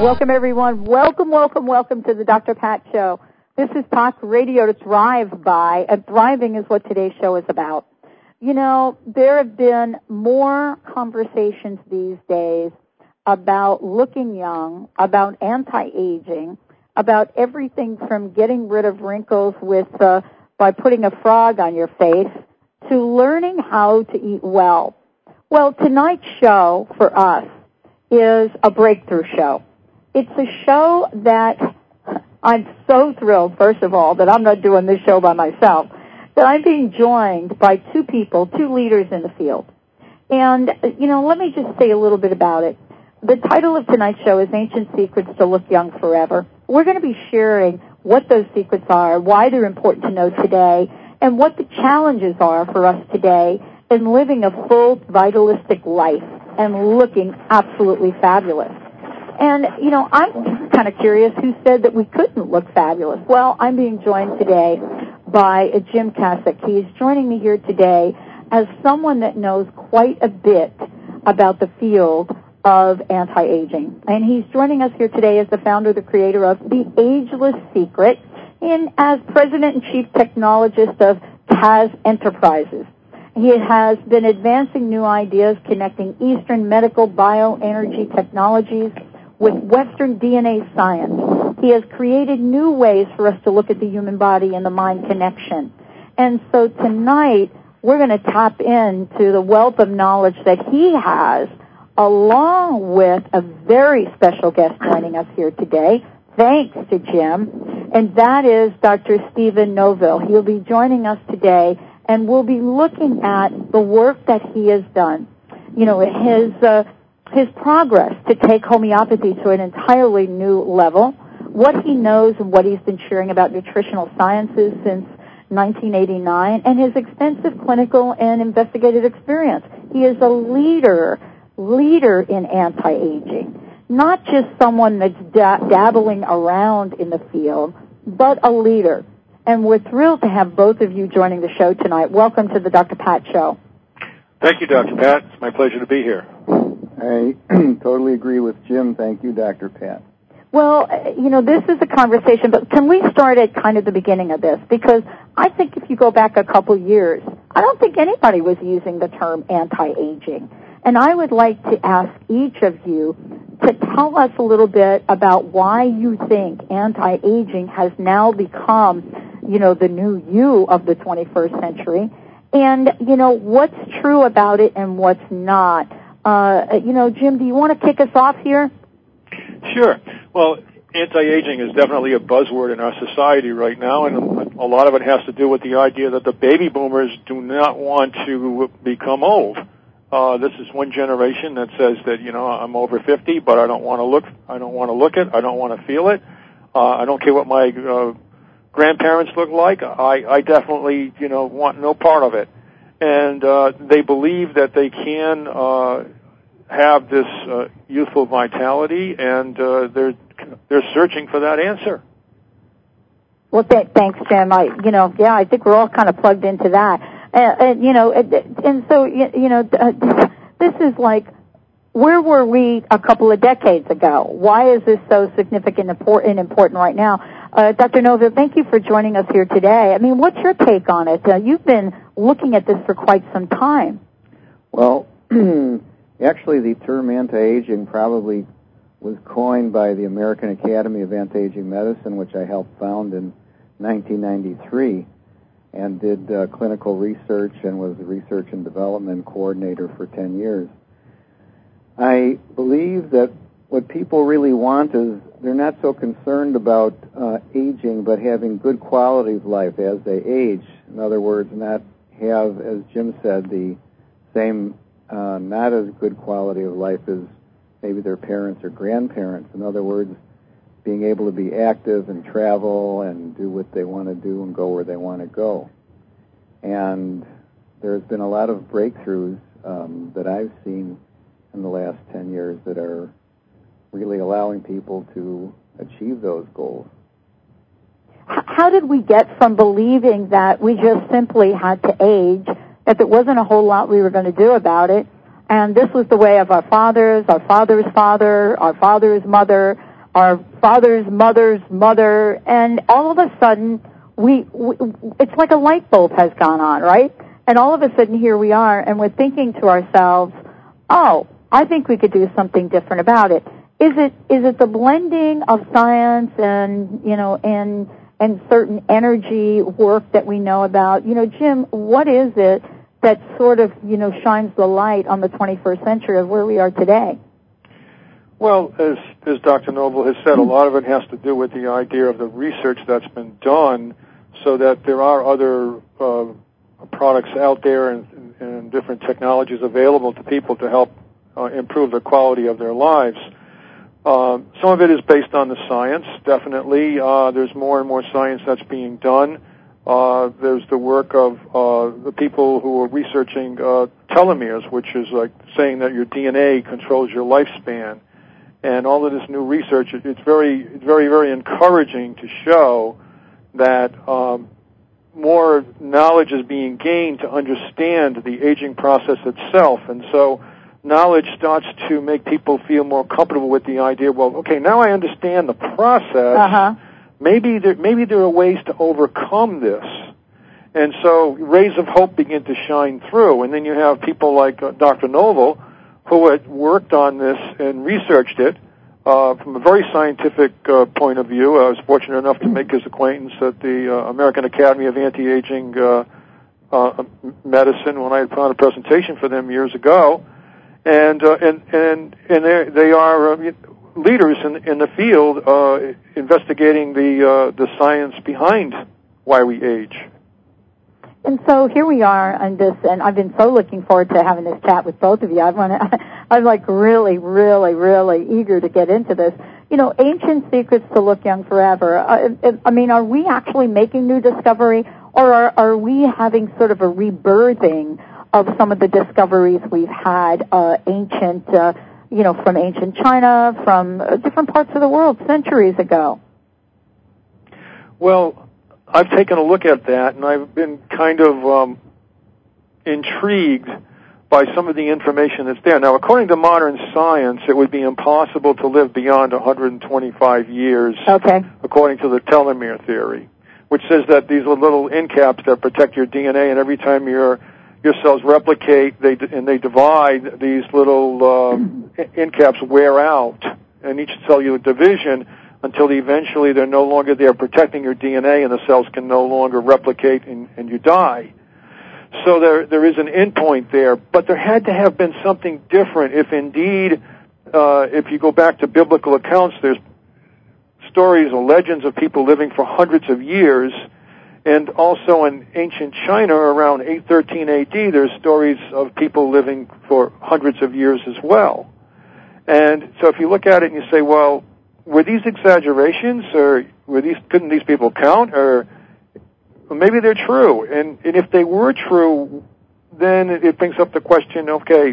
Welcome, everyone. Welcome, welcome, welcome to the Dr. Pat Show. This is Talk Radio to Thrive by, and thriving is what today's show is about. You know, there have been more conversations these days about looking young, about anti-aging, about everything from getting rid of wrinkles with uh, by putting a frog on your face to learning how to eat well. Well, tonight's show for us is a breakthrough show. It's a show that I'm so thrilled, first of all, that I'm not doing this show by myself, that I'm being joined by two people, two leaders in the field. And, you know, let me just say a little bit about it. The title of tonight's show is Ancient Secrets to Look Young Forever. We're going to be sharing what those secrets are, why they're important to know today, and what the challenges are for us today in living a full, vitalistic life and looking absolutely fabulous. And, you know, I'm kind of curious who said that we couldn't look fabulous. Well, I'm being joined today by Jim Kasich. He's joining me here today as someone that knows quite a bit about the field of anti-aging. And he's joining us here today as the founder, the creator of The Ageless Secret, and as president and chief technologist of Taz Enterprises. He has been advancing new ideas connecting Eastern medical bioenergy technologies with Western DNA science. He has created new ways for us to look at the human body and the mind connection. And so tonight, we're going to tap into the wealth of knowledge that he has, along with a very special guest joining us here today. Thanks to Jim. And that is Dr. Stephen Noville. He'll be joining us today, and we'll be looking at the work that he has done. You know, his uh, his progress to take homeopathy to an entirely new level, what he knows and what he's been sharing about nutritional sciences since 1989, and his extensive clinical and investigative experience. He is a leader, leader in anti-aging. Not just someone that's dabbling around in the field, but a leader. And we're thrilled to have both of you joining the show tonight. Welcome to the Dr. Pat Show. Thank you, Dr. Pat. It's my pleasure to be here. I totally agree with Jim. Thank you, Dr. Pat. Well, uh, you know, this is a conversation, but can we start at kind of the beginning of this? Because I think if you go back a couple years, I don't think anybody was using the term anti-aging. And I would like to ask each of you to tell us a little bit about why you think anti-aging has now become, you know, the new you of the 21st century. And, you know, what's true about it and what's not. Uh, you know, Jim, do you want to kick us off here? Sure. Well, anti-aging is definitely a buzzword in our society right now, and a lot of it has to do with the idea that the baby boomers do not want to become old. Uh, this is one generation that says that you know I'm over 50, but I don't want to look. I don't want to look it. I don't want to feel it. Uh, I don't care what my grandparents look like. I, I definitely you know want no part of it. And they believe that they can have this uh, youthful vitality, and uh, they're they're searching for that answer. Well, th- thanks, Jim. I, you know, yeah, I think we're all kind of plugged into that, and, and you know, and, and so you, you know, uh, this is like, where were we a couple of decades ago? Why is this so significant and important right now? Uh, Dr. Noville, thank you for joining us here today. I mean, what's your take on it? Uh, you've been looking at this for quite some time. Well, actually, the term anti-aging probably was coined by the American Academy of Anti-Aging Medicine, which I helped found in 1993, and did uh, clinical research and was the research and development coordinator for 10 years. I believe that what people really want is they're not so concerned about uh, aging, but having good quality of life as they age. In other words, not have, as Jim said, the same, uh, not as good quality of life as maybe their parents or grandparents. In other words, being able to be active and travel and do what they want to do and go where they want to go. And there's been a lot of breakthroughs um, that I've seen in the last 10 years that are really allowing people to achieve those goals. How did we get from believing that we just simply had to age, that there wasn't a whole lot we were going to do about it, and this was the way of our fathers, our father's father, our father's mother, our father's mother's mother, and all of a sudden, we, we it's like a light bulb has gone on, right? And all of a sudden, here we are, and we're thinking to ourselves, "Oh, I think we could do something different about it." Is it is it the blending of science and you know and and certain energy work that we know about? You know, Jim, what is it that sort of you know shines the light on the 21st century of where we are today? Well, as as Dr. Noble has said, a lot of it has to do with the idea of the research that's been done, so that there are other uh, products out there and, and, different technologies available to people to help uh, improve the quality of their lives. Uh, some of it is based on the science, definitely. Uh, there's more and more science that's being done. Uh, there's the work of uh, the people who are researching uh, telomeres, which is like saying that your DNA controls your lifespan. And all of this new research, it's very, very, very encouraging to show that um, more knowledge is being gained to understand the aging process itself. And so knowledge starts to make people feel more comfortable with the idea, well, okay, now I understand the process. Uh-huh. Maybe there, maybe there are ways to overcome this. And so rays of hope begin to shine through. And then you have people like uh, Dr. Noble who had worked on this and researched it uh, from a very scientific uh, point of view. I was fortunate enough to make his acquaintance at the uh, American Academy of Anti-Aging uh, uh, Medicine when I had put on a presentation for them years ago, and uh, and and and they are leaders in in the field investigating the the science behind why we age. And so here we are on this, and I've been so looking forward to having this chat with both of you. I want to, I'm like really, really, really eager to get into this. You know, ancient secrets to look young forever. Uh, I mean, are we actually making new discovery, or are, are we having sort of a rebirthing of some of the discoveries we've had uh, ancient, uh, you know, from ancient China, from uh, different parts of the world centuries ago? Well, I've taken a look at that, and I've been kind of um, intrigued by some of the information that's there. Now, according to modern science, it would be impossible to live beyond 125 years. Okay. According to the telomere theory, which says that these are little end caps that protect your DNA, and every time your your cells replicate, they and they divide, these little um, end caps wear out, and each cellular division until eventually they're no longer there protecting your DNA and the cells can no longer replicate and, and you die. So there, there is an endpoint there, but there had to have been something different if indeed, uh, if you go back to biblical accounts, there's stories or legends of people living for hundreds of years, and also in ancient China around 813 AD, there's stories of people living for hundreds of years as well. And so if you look at it and you say, well, were these exaggerations, or were these couldn't these people count, or maybe they're true? And and if they were true, then it brings up the question: Okay,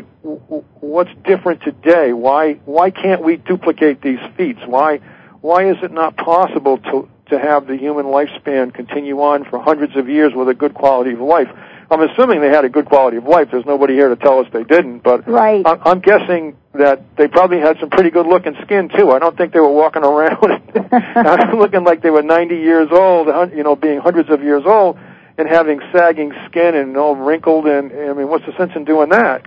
what's different today? Why why can't we duplicate these feats? Why why is it not possible to to have the human lifespan continue on for hundreds of years with a good quality of life? I'm assuming they had a good quality of life. There's nobody here to tell us they didn't, but right. I'm guessing that they probably had some pretty good looking skin too. I don't think they were walking around looking like they were 90 years old, you know, being hundreds of years old and having sagging skin and all wrinkled and I mean, what's the sense in doing that?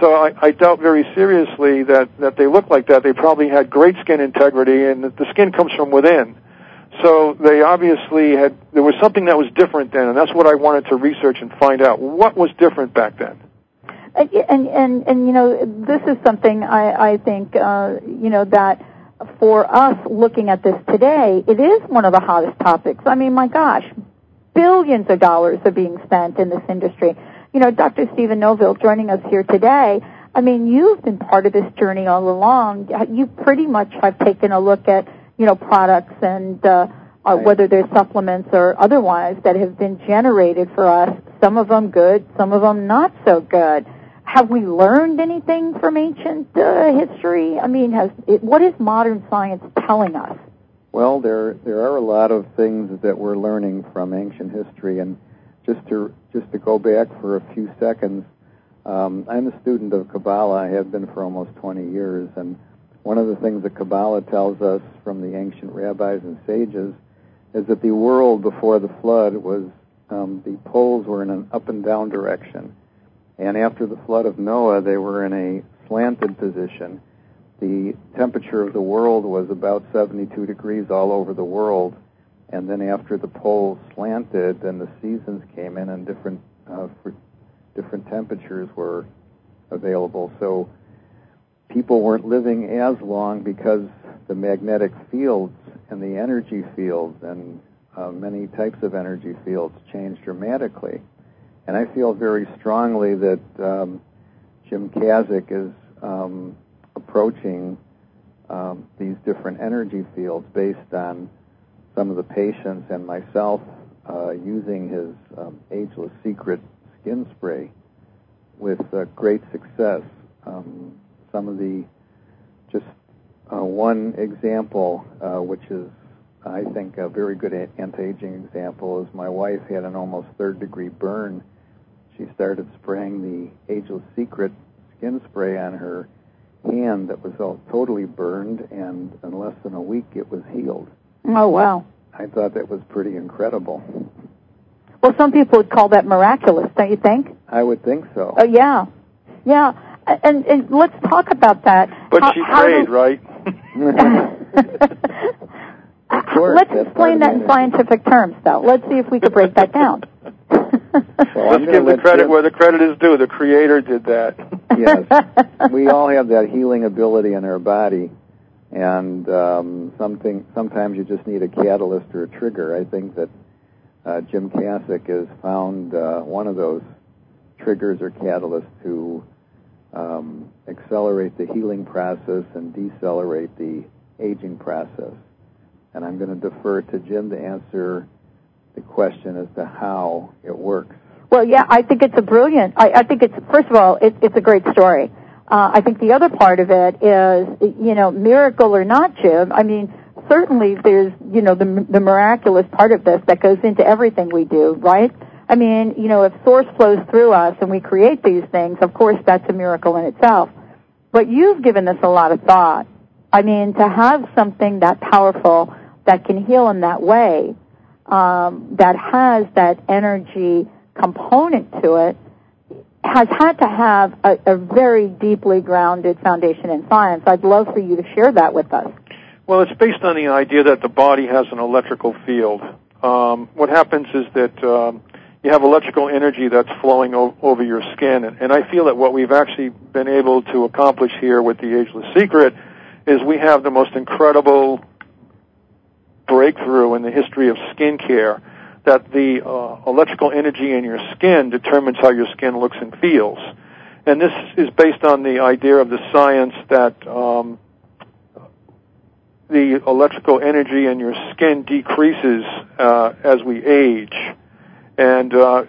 So I, I doubt very seriously that that they look like that. They probably had great skin integrity, and the skin comes from within. So they obviously had, there was something that was different then, and that's what I wanted to research and find out. What was different back then? And, and, and, and you know, this is something I, I think, uh, you know, that for us looking at this today, it is one of the hottest topics. I mean, my gosh, billions of dollars are being spent in this industry. You know, Dr. Steven Noville joining us here today, I mean, you've been part of this journey all along. You pretty much have taken a look at you know, products and uh, uh, whether they're supplements or otherwise that have been generated for us. Some of them good, some of them not so good. Have we learned anything from ancient uh, history? I mean, has it, what is modern science telling us? Well, there there are a lot of things that we're learning from ancient history, and just to just to go back for a few seconds, um, I'm a student of Kabbalah. I have been for almost 20 years, and one of the things that Kabbalah tells us from the ancient rabbis and sages is that the world before the flood was um, the poles were in an up and down direction, and after the flood of Noah, they were in a slanted position the temperature of the world was about 72 degrees all over the world. And then after the poles slanted, then the seasons came in and different uh, different temperatures were available. So people weren't living as long because the magnetic fields and the energy fields and uh, many types of energy fields changed dramatically. And I feel very strongly that um, Jim Kazik is um, approaching um, these different energy fields based on some of the patients and myself uh, using his um, ageless secret skin spray with uh, great success. Um, some of the just uh, one example, uh, which is I think a very good anti-aging example, is my wife had an almost third degree burn. She started spraying the ageless secret skin spray on her hand that was all totally burned, and in less than a week it was healed. Oh wow. I thought that was pretty incredible. Well, some people would call that miraculous, don't you think? I would think so. Oh yeah, yeah. And, and let's talk about that. But How- she prayed, do- right? Of course, Let's explain that in scientific terms, though. Let's see if we could break that down. Well, I'm Let's give the let credit Jim- where the credit is due. The Creator did that. yes, we all have that healing ability in our body, and um, something. Sometimes you just need a catalyst or a trigger. I think that uh, Jim Kasich has found uh, one of those triggers or catalysts to um, accelerate the healing process and decelerate the aging process. And I'm going to defer to Jim to answer the question as to how it works. Well, yeah, I think it's a brilliant. I, I think it's first of all, it, it's a great story. Uh, I think the other part of it is, you know, miracle or not, Jim. I mean, certainly there's, you know, the the miraculous part of this that goes into everything we do, right? I mean, you know, if source flows through us and we create these things, of course that's a miracle in itself. But you've given this a lot of thought. I mean, to have something that powerful that can heal in that way, um, that has that energy component to it, has had to have a, a very deeply grounded foundation in science. I'd love for you to share that with us. Well, it's based on the idea that the body has an electrical field. Um, what happens is that um, you have electrical energy that's flowing o- over your skin, and, and I feel that what we've actually been able to accomplish here with the Ageless Secret is we have the most incredible breakthrough in the history of skincare. That the uh, electrical energy in your skin determines how your skin looks and feels, and this is based on the idea of the science that. Um, the electrical energy in your skin decreases uh, as we age, and uh,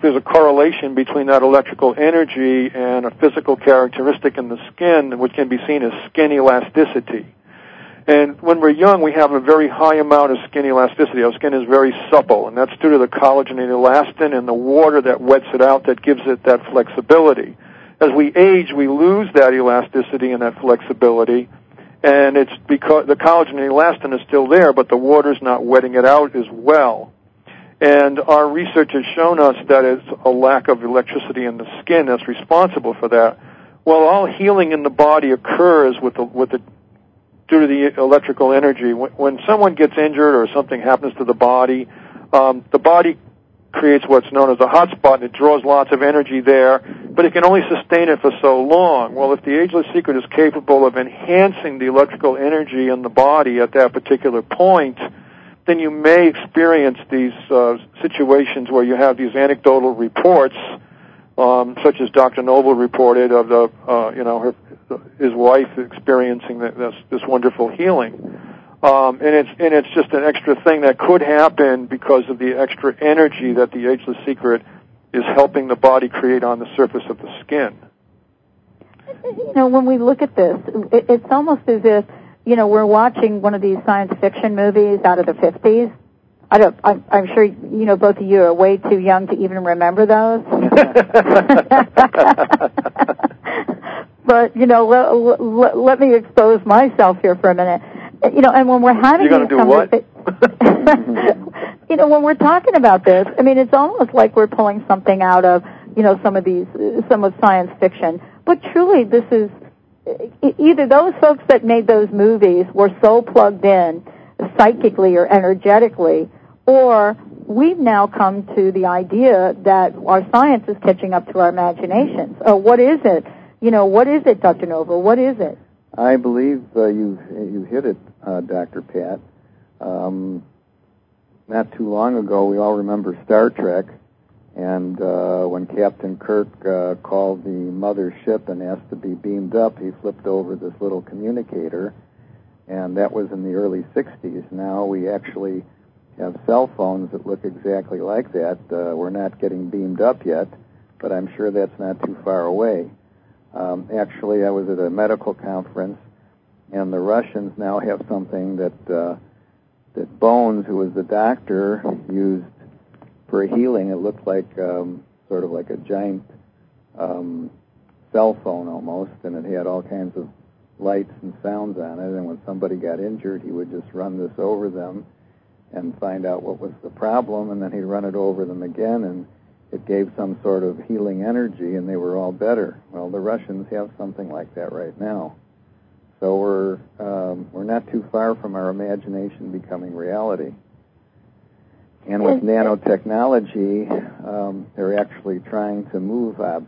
there's a correlation between that electrical energy and a physical characteristic in the skin, which can be seen as skin elasticity. And when we're young, we have a very high amount of skin elasticity. Our skin is very supple, and that's due to the collagen and elastin and the water that wets it out that gives it that flexibility. As we age, we lose that elasticity and that flexibility, and it's because the collagen and elastin is still there, but the water's not wetting it out as well. And our research has shown us that it's a lack of electricity in the skin that's responsible for that. Well, all healing in the body occurs with the, with the due to the electrical energy. When, when someone gets injured or something happens to the body, um, the body creates what's known as a hotspot and it draws lots of energy there, but it can only sustain it for so long. Well, if the ageless secret is capable of enhancing the electrical energy in the body at that particular point, then you may experience these uh, situations where you have these anecdotal reports, um, such as Dr. Noble reported of the, uh, you know, her, his wife experiencing this, this wonderful healing. Um, and it's and it's just an extra thing that could happen because of the extra energy that the ageless secret is helping the body create on the surface of the skin. You know, when we look at this, it, it's almost as if you know we're watching one of these science fiction movies out of the fifties. I don't. I'm, I'm sure you know both of you are way too young to even remember those. but you know, let, let, let me expose myself here for a minute you know, and when we're having You're these do what? you know, when we're talking about this, I mean, it's almost like we're pulling something out of, you know, some of these, some of science fiction. But truly, this is either those folks that made those movies were so plugged in psychically or energetically, or we've now come to the idea that our science is catching up to our imaginations. Oh, what is it? You know, what is it, Dr. Nova? What is it? I believe uh, you you hit it, uh, Dr. Pat. Um, not too long ago, we all remember Star Trek, and uh, when Captain Kirk uh, called the mother ship and asked to be beamed up, he flipped over this little communicator, and that was in the early 60s. Now we actually have cell phones that look exactly like that. Uh, we're not getting beamed up yet, but I'm sure that's not too far away. Um, actually, I was at a medical conference, and the Russians now have something that uh, that Bones, who was the doctor, used for healing. It looked like um, sort of like a giant um, cell phone almost, and it had all kinds of lights and sounds on it. And when somebody got injured, he would just run this over them and find out what was the problem, and then he'd run it over them again and it gave some sort of healing energy and they were all better. Well, the Russians have something like that right now. So we're um, we're not too far from our imagination becoming reality. And with nanotechnology, um, they're actually trying to move ob-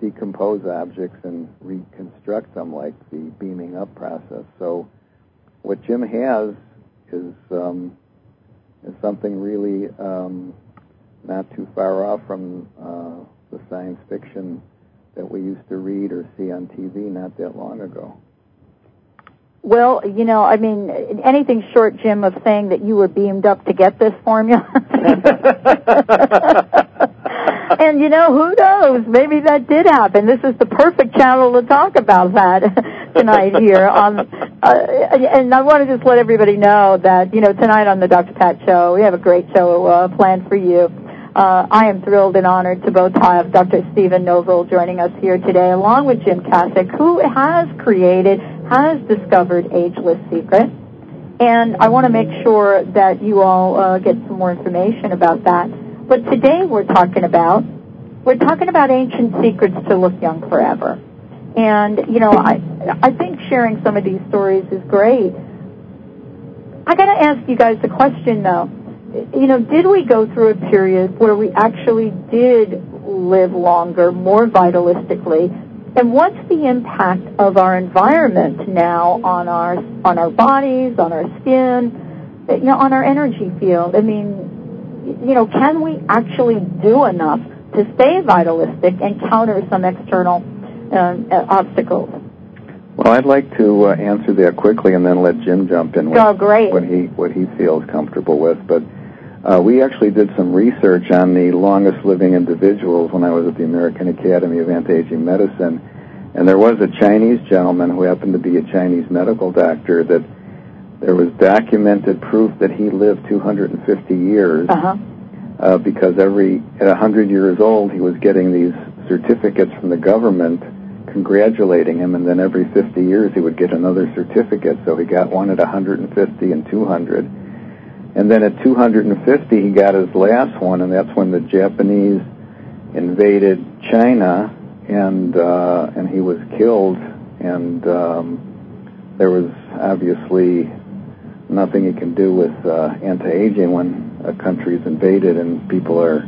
decompose objects and reconstruct them, like the beaming up process. So what Jim has is um, is something really um, not too far off from uh, the science fiction that we used to read or see on TV not that long ago. Well, you know, I mean, anything short, Jim, of saying that you were beamed up to get this formula. and you know, who knows? Maybe that did happen. This is the perfect channel to talk about that tonight here. On, uh, and I want to just let everybody know that you know tonight on the Dr. Pat Show, we have a great show uh, planned for you. Uh, I am thrilled and honored to both have Dr. Steven Novell joining us here today, along with Jim Kasich, who has created, has discovered Ageless Secret. And I want to make sure that you all uh, get some more information about that. But today we're talking about we're talking about ancient secrets to look young forever. And you know, I I think sharing some of these stories is great. I got to ask you guys a question though you know, did we go through a period where we actually did live longer, more vitalistically? And what's the impact of our environment now on our on our bodies, on our skin, you know, on our energy field? I mean, you know, can we actually do enough to stay vitalistic and counter some external uh, obstacles? Well, I'd like to uh, answer that quickly and then let Jim jump in with oh, great. what he what he feels comfortable with. But we actually did some research on the longest living individuals when I was at the American Academy of Anti-Aging Medicine, and there was a Chinese gentleman who happened to be a Chinese medical doctor that there was documented proof that he lived 250 years uh-huh. uh, because every at 100 years old he was getting these certificates from the government congratulating him, and then every 50 years he would get another certificate. So he got one at 150 and 200 and then at 250, he got his last one, and that's when the Japanese invaded China, and uh, and he was killed. And um, there was obviously nothing he can do with uh, anti-aging when a country is invaded and people are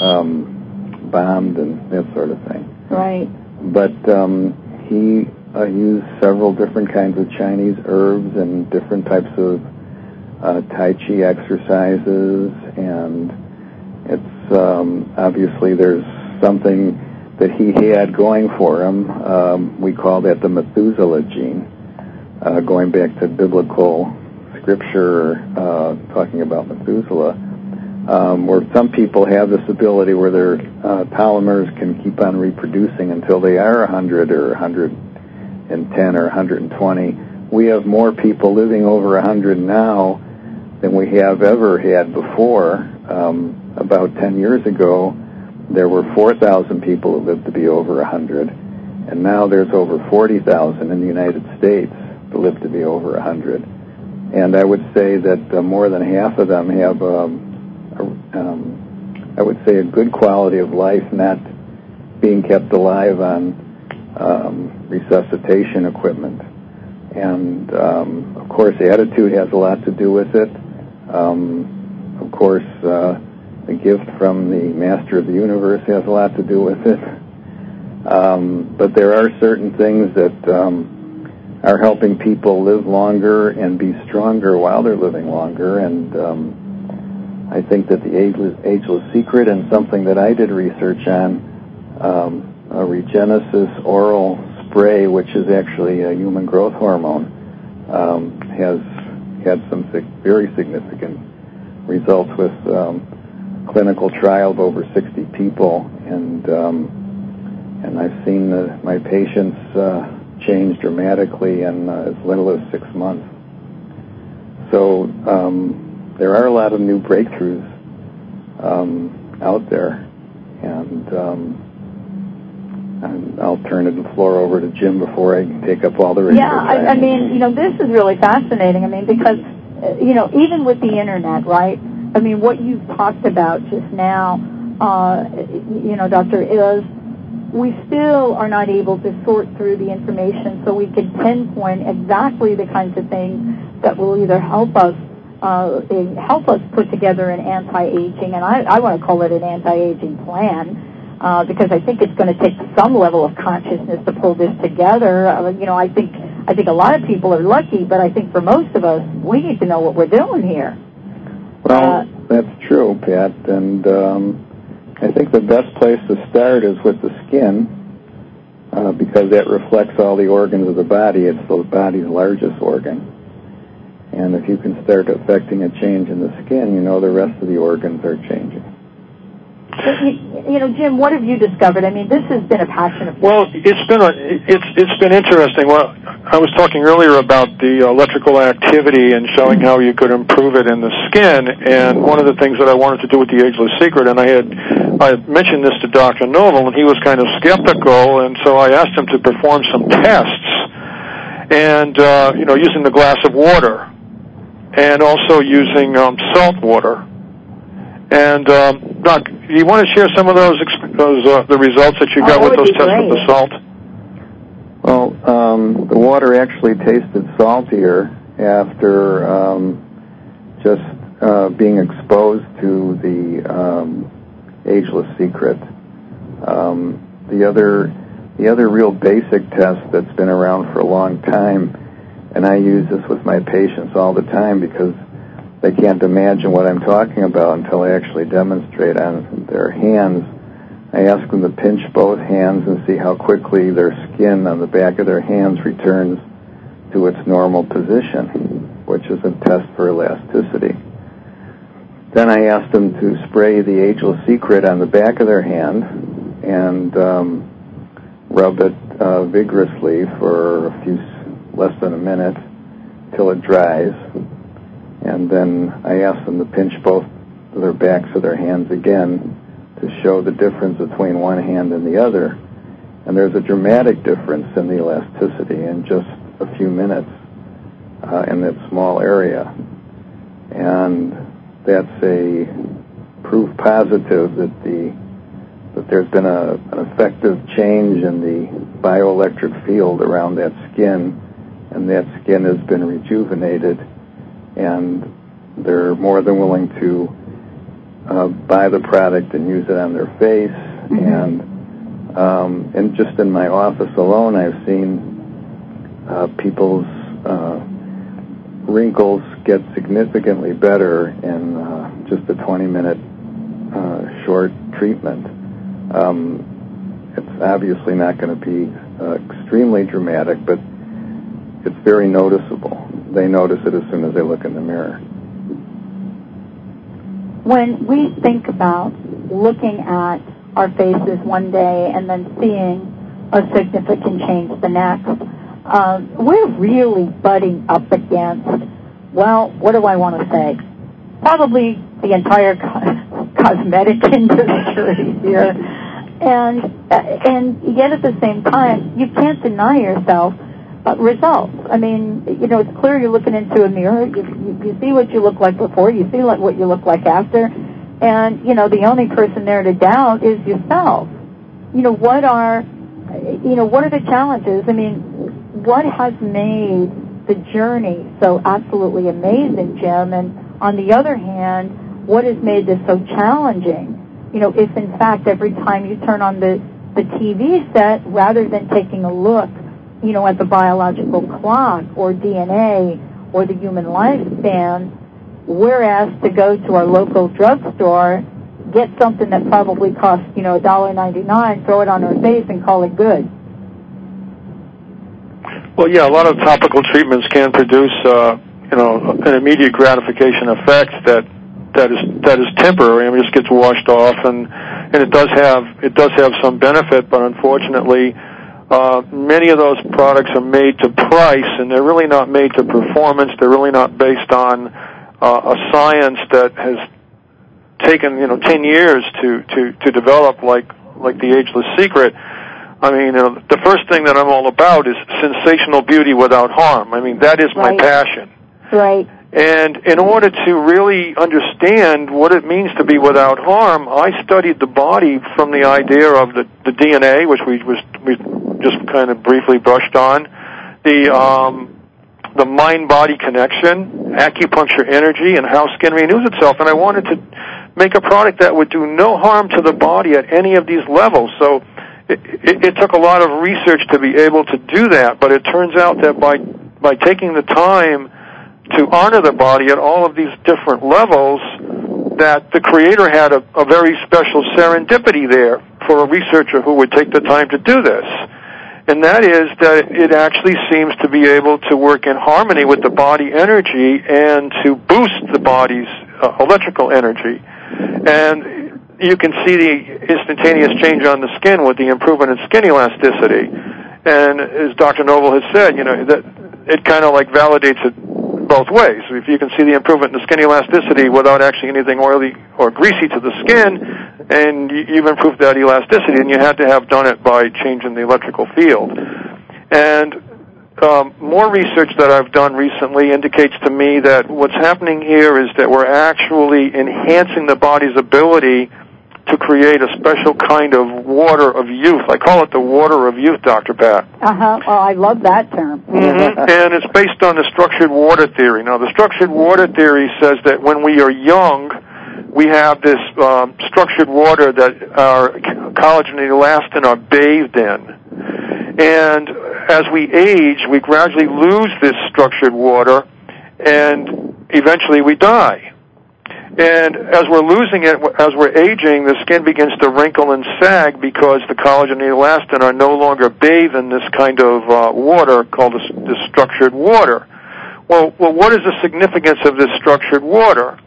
um, bombed and that sort of thing. Right. But um, he uh, used several different kinds of Chinese herbs and different types of Tai Chi exercises, and it's um, obviously there's something that he had going for him. Um, we call that the Methuselah gene, uh, going back to biblical scripture uh, talking about Methuselah, um, where some people have this ability where their uh, telomeres can keep on reproducing until they are 100 or 110 or 120. We have more people living over 100 now than we have ever had before. Um, about 10 years ago, there were 4,000 people who lived to be over 100, and now there's over 40,000 in the United States who live to be over 100. And I would say that uh, more than half of them have, um, a, um, I would say, a good quality of life, not being kept alive on um, resuscitation equipment. And um, of course, attitude has a lot to do with it. Um, of course, uh, the gift from the Master of the Universe has a lot to do with it. Um, but there are certain things that um, are helping people live longer and be stronger while they're living longer. And I think that the ageless, secret and something that I did research on, a Regenesis oral spray, which is actually a human growth hormone, has had some very significant results with um, clinical trial of over 60 people, and um, I've seen my patients uh, change dramatically in uh, as little as six months. So um, there are a lot of new breakthroughs out there, and I'll turn the floor over to Jim before I take up all the radio. Yeah, I, I mean, you know, this is really fascinating. I mean, because uh, you know, even with the internet, right? I mean, what you've talked about just now, uh, you know, Doctor, is we still are not able to sort through the information so we can pinpoint exactly the kinds of things that will either help us uh, help us put together an anti-aging, and I, I want to call it an anti-aging plan, because I think it's going to take some level of consciousness to pull this together. Uh, you know, I think I think a lot of people are lucky, but I think for most of us, we need to know what we're doing here. Well, uh, that's true, Pat, and um, I think the best place to start is with the skin, uh, because that reflects all the organs of the body. It's the body's largest organ. And if you can start affecting a change in the skin, you know the rest of the organs are changing. You, know, Jim, what have you discovered? I mean, this has been a passion of. Well, it's been it's it's been interesting. Well, I was talking earlier about the electrical activity and showing how you could improve it in the skin. And one of the things that I wanted to do with the Ageless Secret, and I had I mentioned this to Dr. Noble, and he was kind of skeptical, and so I asked him to perform some tests, and uh, you know, using the glass of water, and also using um, salt water. And um, Doc, do you want to share some of those those uh, the results that you got oh, with those tests with the salt? Well, um, the water actually tasted saltier after um, just uh, being exposed to the um, ageless secret. Um, the other the other real basic test that's been around for a long time, and I use this with my patients all the time because they can't imagine what I'm talking about until I actually demonstrate on their hands. I ask them to pinch both hands and see how quickly their skin on the back of their hands returns to its normal position, which is a test for elasticity. Then I ask them to spray the Ageless Secret on the back of their hand and um, rub it uh, vigorously for a few less than a minute till it dries and then I asked them to pinch both their backs of their hands again to show the difference between one hand and the other. And there's a dramatic difference in the elasticity in just a few minutes uh, in that small area. And that's a proof positive that the that there's been a, an effective change in the bioelectric field around that skin, and that skin has been rejuvenated and they're more than willing to uh, buy the product and use it on their face. Mm-hmm. And um, and just in my office alone, I've seen uh, people's uh, wrinkles get significantly better in uh, just a 20-minute uh, short treatment. Um, it's obviously not going to be uh, extremely dramatic, but it's very noticeable. they notice it as soon as they look in the mirror. When we think about looking at our faces one day and then seeing a significant change the next, um, we're really butting up against, well, what do I want to say? Probably the entire co- cosmetic industry here. And, uh, and yet at the same time, you can't deny yourself Uh, results. I mean, you know, it's clear you're looking into a mirror. You, you, see what you look like before. You see what you look like after. And, you know, the only person there to doubt is yourself. You know, what are, you know, what are the challenges? I mean, what has made the journey so absolutely amazing, Jim? And on the other hand, what has made this so challenging? You know, if in fact every time you turn on the, the TV set, rather than taking a look at the biological clock or DNA or the human lifespan, we're asked to go to our local drugstore, get something that probably costs, you know, $1.99, throw it on our face and call it good. Well, yeah, a lot of topical treatments can produce, uh, you know, an immediate gratification effect that that is that is temporary and just gets washed off, and and it does have it does have some benefit, but unfortunately, many of those products are made to price, and they're really not made to performance. They're really not based on uh, a science that has taken you know ten years to to to develop, like like the Ageless Secret. I mean, you know, the first thing that I'm all about is sensational beauty without harm. I mean, that is my Right. passion. Right. And in order to really understand what it means to be without harm, I studied the body from the idea of the, the DNA, which we was we just kind of briefly brushed on, the um, the mind-body connection, acupuncture energy, and how skin renews itself. And I wanted to make a product that would do no harm to the body at any of these levels. So it, it, it took a lot of research to be able to do that. But it turns out that by by taking the time to honor the body at all of these different levels, that the creator had a, a very special serendipity there for a researcher who would take the time to do this. And that is that it actually seems to be able to work in harmony with the body energy and to boost the body's uh, electrical energy. And you can see the instantaneous change on the skin with the improvement in skin elasticity. And as Dr. Noble has said, you know, that it kind of like validates it both ways. If you can see the improvement in the skin elasticity without actually anything oily or greasy to the skin, and you- you've improved that elasticity, and you had to have done it by changing the electrical field. And um, more research that I've done recently indicates to me that what's happening here is that we're actually enhancing the body's ability to create a special kind of water of youth. I call it the water of youth, Dr. Pat. Uh huh. Oh, I love that term. Mm-hmm. and it's based on the structured water theory. Now, the structured water theory says that when we are young, we have this um, structured water that our collagen and elastin are bathed in. And as we age, we gradually lose this structured water, and eventually we die. And as we're losing it, as we're aging, the skin begins to wrinkle and sag because the collagen and elastin are no longer bathed in this kind of uh, water called this, this structured water. Well, well, what is the significance of this structured water?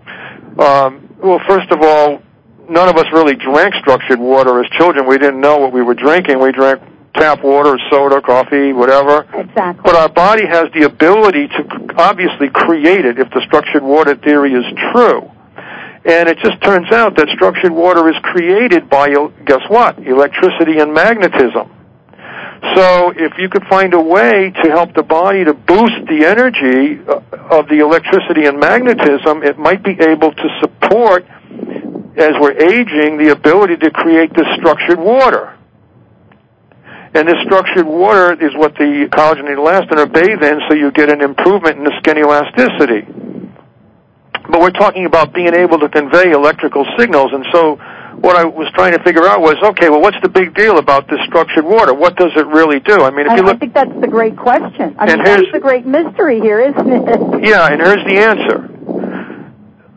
Um, well, first of all, none of us really drank structured water as children. We didn't know what we were drinking. We drank tap water, soda, coffee, whatever. Exactly. But our body has the ability to obviously create it if the structured water theory is true. And it just turns out that structured water is created by, guess what? Electricity and magnetism. So if you could find a way to help the body to boost the energy uh, of the electricity and magnetism, it might be able to support, as we're aging, the ability to create this structured water. And this structured water is what the collagen and elastin are bathed in, so you get an improvement in the skin elasticity. But we're talking about being able to convey electrical signals, and so what I was trying to figure out was, okay, well, what's the big deal about this structured water? What does it really do? I mean, if I, you look, I think that's the great question. I mean, that's the great mystery here, isn't it? yeah, and here's the answer.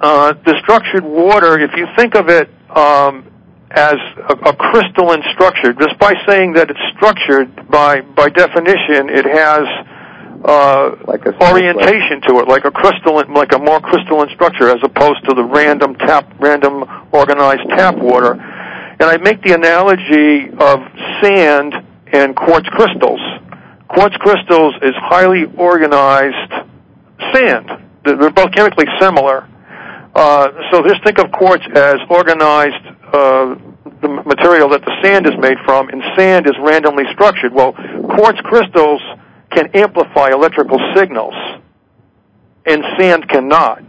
Uh, the structured water, if you think of it um, as a, a crystalline structure, just by saying that it's structured, by by definition, it has uh, like orientation to it, like a crystalline, like a more crystalline structure, as opposed to the random tap, random organized tap water. And I make the analogy of sand and quartz crystals. Quartz crystals is highly organized sand. They're both chemically similar. Uh, so just think of quartz as organized uh, the material that the sand is made from, and sand is randomly structured. Well, quartz crystals can amplify electrical signals, and sand cannot.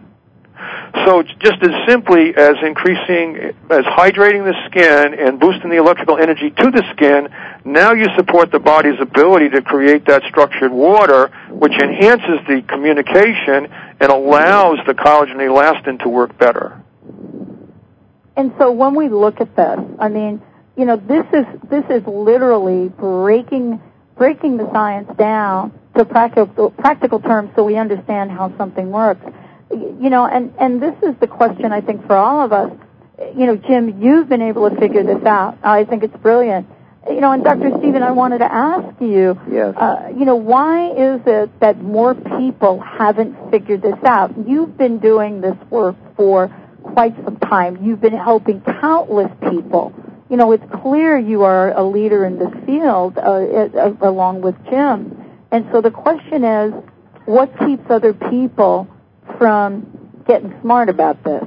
So just as simply as increasing, as hydrating the skin and boosting the electrical energy to the skin, now you support the body's ability to create that structured water, which enhances the communication and allows the collagen and elastin to work better. And so when we look at this, I mean, you know, this is this is literally breaking breaking the science down to practical practical terms so we understand how something works. You know, and and this is the question I think for all of us. You know, Jim, you've been able to figure this out. I think it's brilliant. You know, and Dr. Stephen, I wanted to ask you, yes. uh, you know, why is it that more people haven't figured this out? You've been doing this work for quite some time. You've been helping countless people. You know, it's clear you are a leader in this field, uh, uh, along with Jim. And so the question is, what keeps other people from getting smart about this?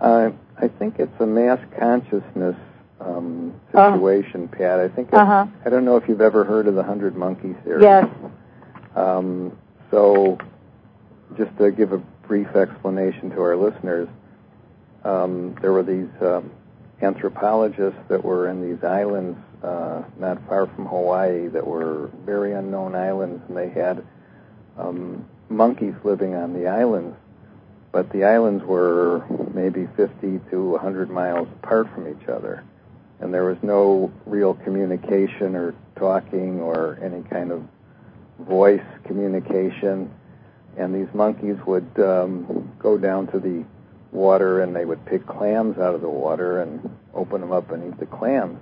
Uh, I think it's a mass consciousness um, uh-huh. situation, Pat. I think uh-huh. I don't know if you've ever heard of the hundred monkey theory. Yes. Um, so, just to give a brief explanation to our listeners, um, there were these um, anthropologists that were in these islands uh, not far from Hawaii that were very unknown islands, and they had um, monkeys living on the islands. But the islands were maybe 50 to 100 miles apart from each other, and there was no real communication or talking or any kind of voice communication and these monkeys would um, go down to the water and they would pick clams out of the water and open them up and eat the clams.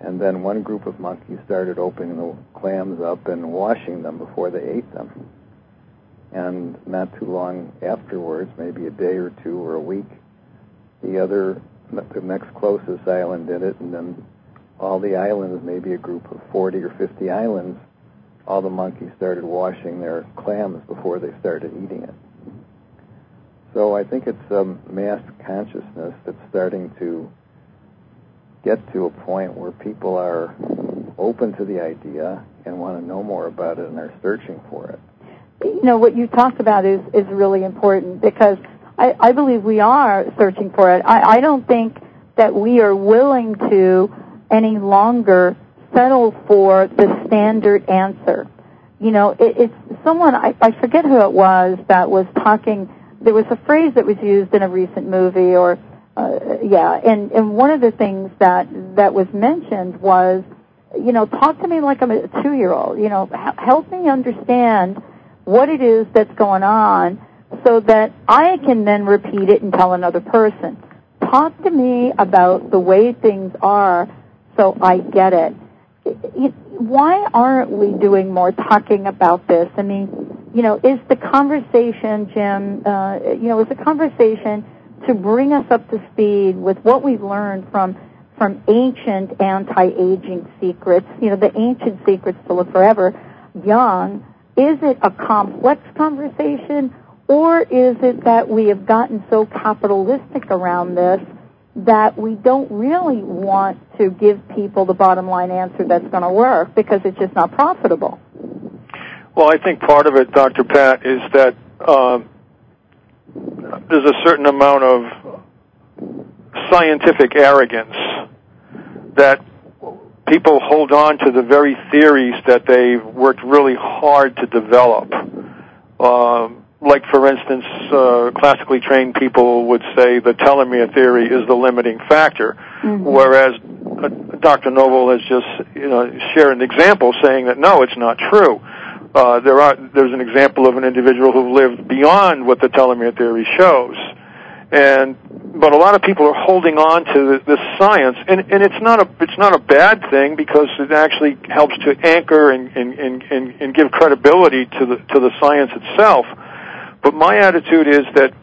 And then one group of monkeys started opening the clams up and washing them before they ate them. And not too long afterwards, maybe a day or two or a week, the other, the next closest island did it, and then all the islands, maybe a group of 40 or 50 islands, all the monkeys started washing their clams before they started eating it. So I think it's a mass consciousness that's starting to get to a point where people are open to the idea and want to know more about it and are searching for it. You know, what you talked about is, is really important because I, I believe we are searching for it. I, I don't think that we are willing to any longer settle for the standard answer. You know, it, it's someone, I, I forget who it was that was talking, there was a phrase that was used in a recent movie or, uh, yeah, and, and one of the things that, that was mentioned was, you know, talk to me like I'm a two-year-old, you know, help me understand what it is that's going on so that I can then repeat it and tell another person. Talk to me about the way things are so I get it why aren't we doing more talking about this? I mean, is the conversation, Jim, uh, you know, is the conversation to bring us up to speed with what we've learned from from ancient anti-aging secrets, you know, the ancient secrets to look forever young, is it a complex conversation or is it that we have gotten so capitalistic around this that we don't really want to give people the bottom line answer that's going to work because it's just not profitable. Well, I think part of it, Dr. Pat, is that um, there's a certain amount of scientific arrogance that people hold on to the very theories that they've worked really hard to develop. Um, like for instance, uh, classically trained people would say the telomere theory is the limiting factor, mm-hmm. whereas uh, Dr. Noble has just you know shared an example saying that no, it's not true. Uh, there are there's an example of an individual who lived beyond what the telomere theory shows, and but a lot of people are holding on to this science, and and it's not a it's not a bad thing because it actually helps to anchor and and and and, and give credibility to the to the science itself. But my attitude is that.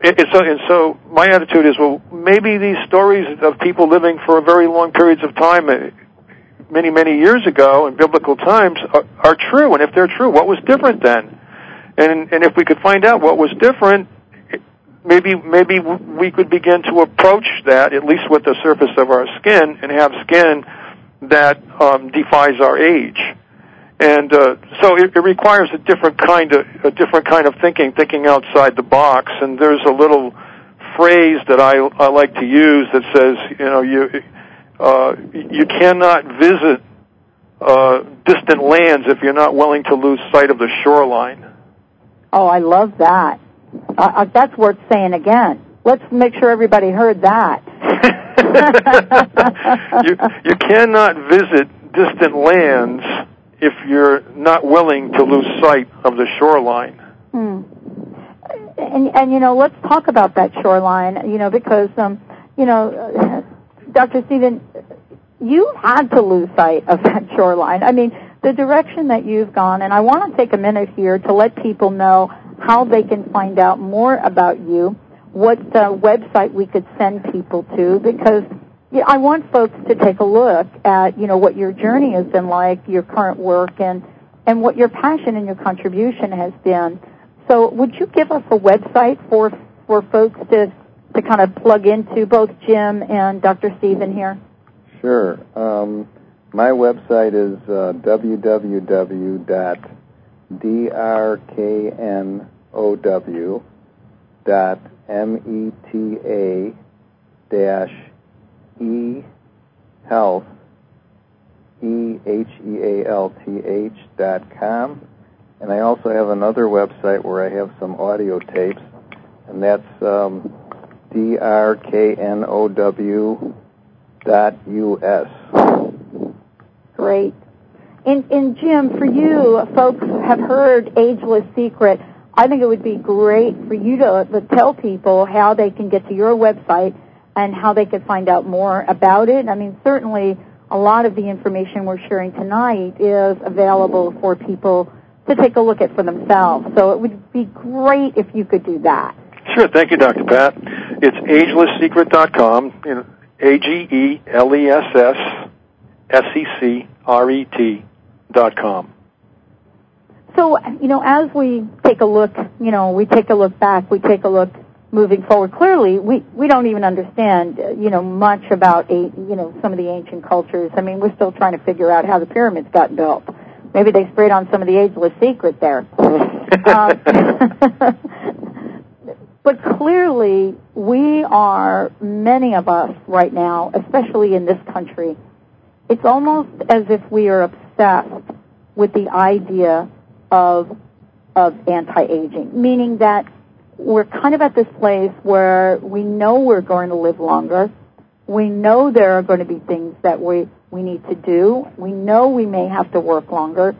It, it's, and so my attitude is, well, maybe these stories of people living for very long periods of time, uh, many, many years ago in biblical times, are, are true. And if they're true, what was different then? And, and if we could find out what was different, maybe maybe we could begin to approach that at least with the surface of our skin and have skin that um, defies our age and uh, so it, it requires a different kind of a different kind of thinking thinking outside the box and there's a little phrase that I, I like to use that says you know you you cannot visit uh, distant lands if you're not willing to lose sight of the shoreline oh I love that uh, uh, that's worth saying again. Let's make sure everybody heard that. you, you cannot visit distant lands if you're not willing to lose sight of the shoreline. Hmm. And, and you know, let's talk about that shoreline. You know, because um, you know, Dr. Stephen, you had to lose sight of that shoreline. I mean, the direction that you've gone, and I want to take a minute here to let people know how they can find out more about you, what uh, website we could send people to, because I want folks to take a look at, you know, what your journey has been like, your current work, and, and what your passion and your contribution has been. So would you give us a website for, for folks to, to kind of plug into, both Jim and Dr. Stephen here? Sure. Um, my website is uh, www.drkn O-W dot M-E-T-A dash E health E-H-E-A-L-T-H dot com. And I also have another website where I have some audio tapes, and that's um, D-R-K-N-O-W dot U-S. Great. And, and Jim, for you, folks have heard Ageless Secret. I think it would be great for you to, to tell people how they can get to your website and how they could find out more about it. I mean, certainly a lot of the information we're sharing tonight is available for people to take a look at for themselves. So it would be great if you could do that. Sure. Thank you, Dr. Pat. It's agelesssecret.com, you know, A-G-E-L-E-S-S S-E-C-R-E-T dot com. So, you know, as we take a look, you know, we take a look back, we take a look moving forward. Clearly, we we don't even understand, you know, much about a, you know some of the ancient cultures. I mean, we're still trying to figure out how the pyramids got built. Maybe they sprayed on some of the ageless secret there. um, but clearly, we are many of us right now, especially in this country. It's almost as if we are obsessed with the idea of of anti-aging, meaning that we're kind of at this place where we know we're going to live longer. We know there are going to be things that we we need to do. We know we may have to work longer,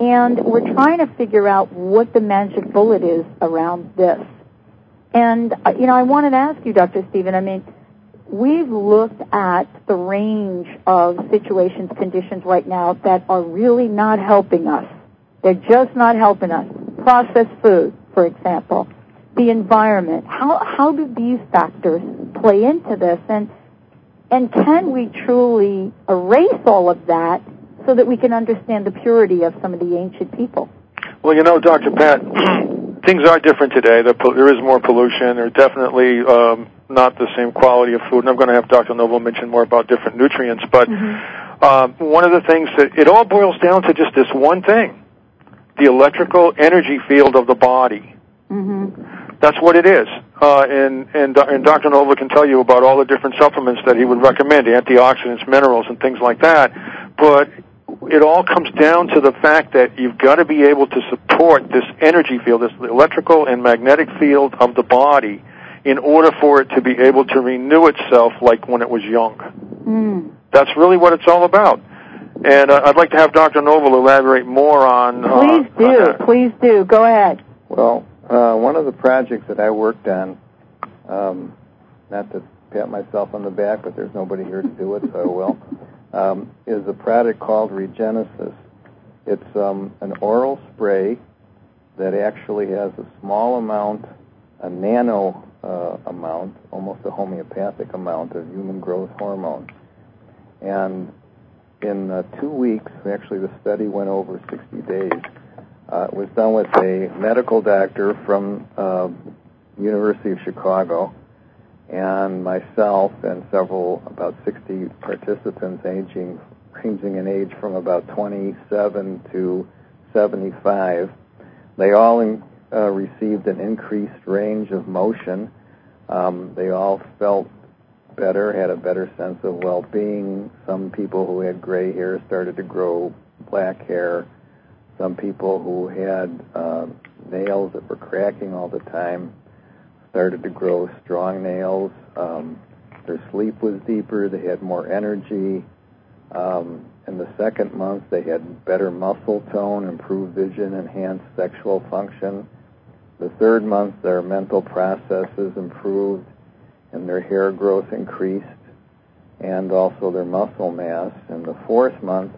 and we're trying to figure out what the magic bullet is around this. And uh, you know, I wanted to ask you, Dr. Stephen. I mean, we've looked at the range of situations, conditions right now that are really not helping us they're just not helping us. Processed food, for example, the environment. How how do these factors play into this, and and can we truly erase all of that so that we can understand the purity of some of the ancient people? Well, you know, Dr. Pat, things are different today. There is more pollution. There's definitely um, not the same quality of food. And I'm going to have Dr. Noble mention more about different nutrients. But mm-hmm. uh, one of the things that it all boils down to just this one thing the electrical energy field of the body. Mm-hmm. That's what it is. Uh, and, and, and Dr. Nova can tell you about all the different supplements that he would recommend, antioxidants, minerals, and things like that. But it all comes down to the fact that you've got to be able to support this energy field, this electrical and magnetic field of the body, in order for it to be able to renew itself like when it was young. Mm. That's really what it's all about. And uh, I'd like to have Dr. Noble elaborate more on. Uh, please do. On please do. Go ahead. Well, uh, one of the projects that I worked on, um, not to pat myself on the back, but there's nobody here to do it, so I will, um, is a product called Regenesis. It's um, an oral spray that actually has a small amount, a nano uh, amount, almost a homeopathic amount of human growth hormone. And in uh, two weeks, actually the study went over 60 days, uh, it was done with a medical doctor from uh, University of Chicago and myself and several, about 60 participants aging, ranging in age from about 27 to 75. They all in, uh, received an increased range of motion. Um, they all felt better, had a better sense of well-being. Some people who had gray hair started to grow black hair. Some people who had uh, nails that were cracking all the time started to grow strong nails. Um, their sleep was deeper. They had more energy. Um, in the second month, they had better muscle tone, improved vision, enhanced sexual function. The third month, their mental processes improved and their hair growth increased and also their muscle mass. In the fourth month,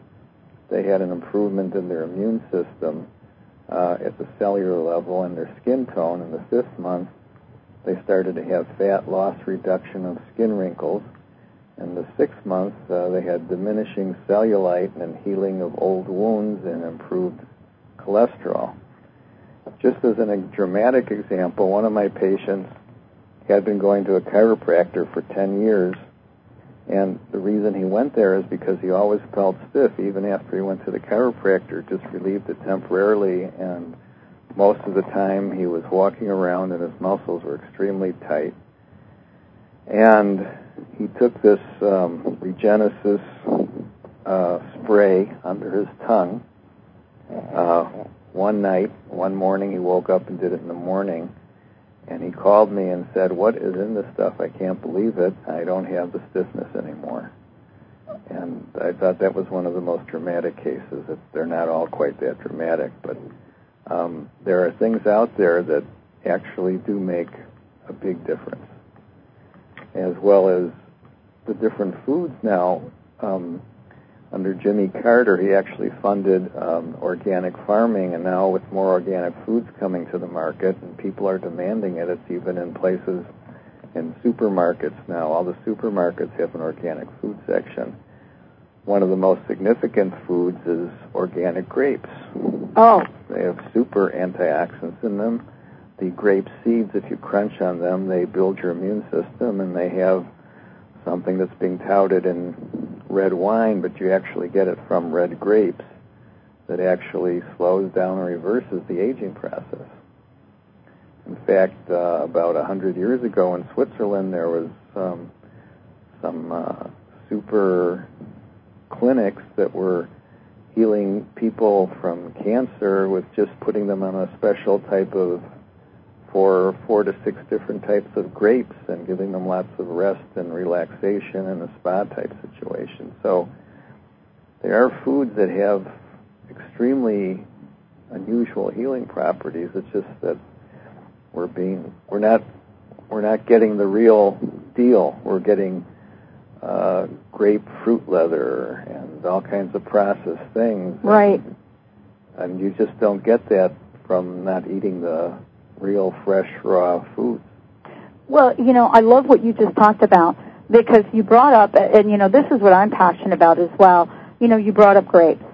they had an improvement in their immune system uh, at the cellular level and their skin tone. In the fifth month, they started to have fat loss reduction of skin wrinkles. In the sixth month, uh, they had diminishing cellulite and healing of old wounds and improved cholesterol. Just as a dramatic example, one of my patients had been going to a chiropractor for 10 years, and the reason he went there is because he always felt stiff even after he went to the chiropractor, just relieved it temporarily, and most of the time he was walking around and his muscles were extremely tight. And he took this um, Regenesis uh, spray under his tongue. Uh, one night, one morning, he woke up and did it in the morning and he called me and said, "What is in this stuff? I can't believe it. I don't have the stiffness anymore." And I thought that was one of the most dramatic cases. They're not all quite that dramatic, but um, there are things out there that actually do make a big difference, as well as the different foods now. Um, under Jimmy Carter, he actually funded um, organic farming, and now with more organic foods coming to the market, and people are demanding it, it's even in places in supermarkets now. All the supermarkets have an organic food section. One of the most significant foods is organic grapes. Oh. They have super antioxidants in them. The grape seeds, if you crunch on them, they build your immune system, and they have something that's being touted in red wine, but you actually get it from red grapes that actually slows down and reverses the aging process. In fact, uh, about hundred years ago in Switzerland, there was um, some uh, super clinics that were healing people from cancer with just putting them on a special type of for four to six different types of grapes and giving them lots of rest and relaxation in a spa type situation. So there are foods that have extremely unusual healing properties. It's just that we're being we're not we're not getting the real deal. We're getting uh, grapefruit leather and all kinds of processed things. Right. And, and you just don't get that from not eating the real fresh raw food. Well, you know, I love what you just talked about because you brought up, and you know, this is what I'm passionate about as well. You know, you brought up grapes,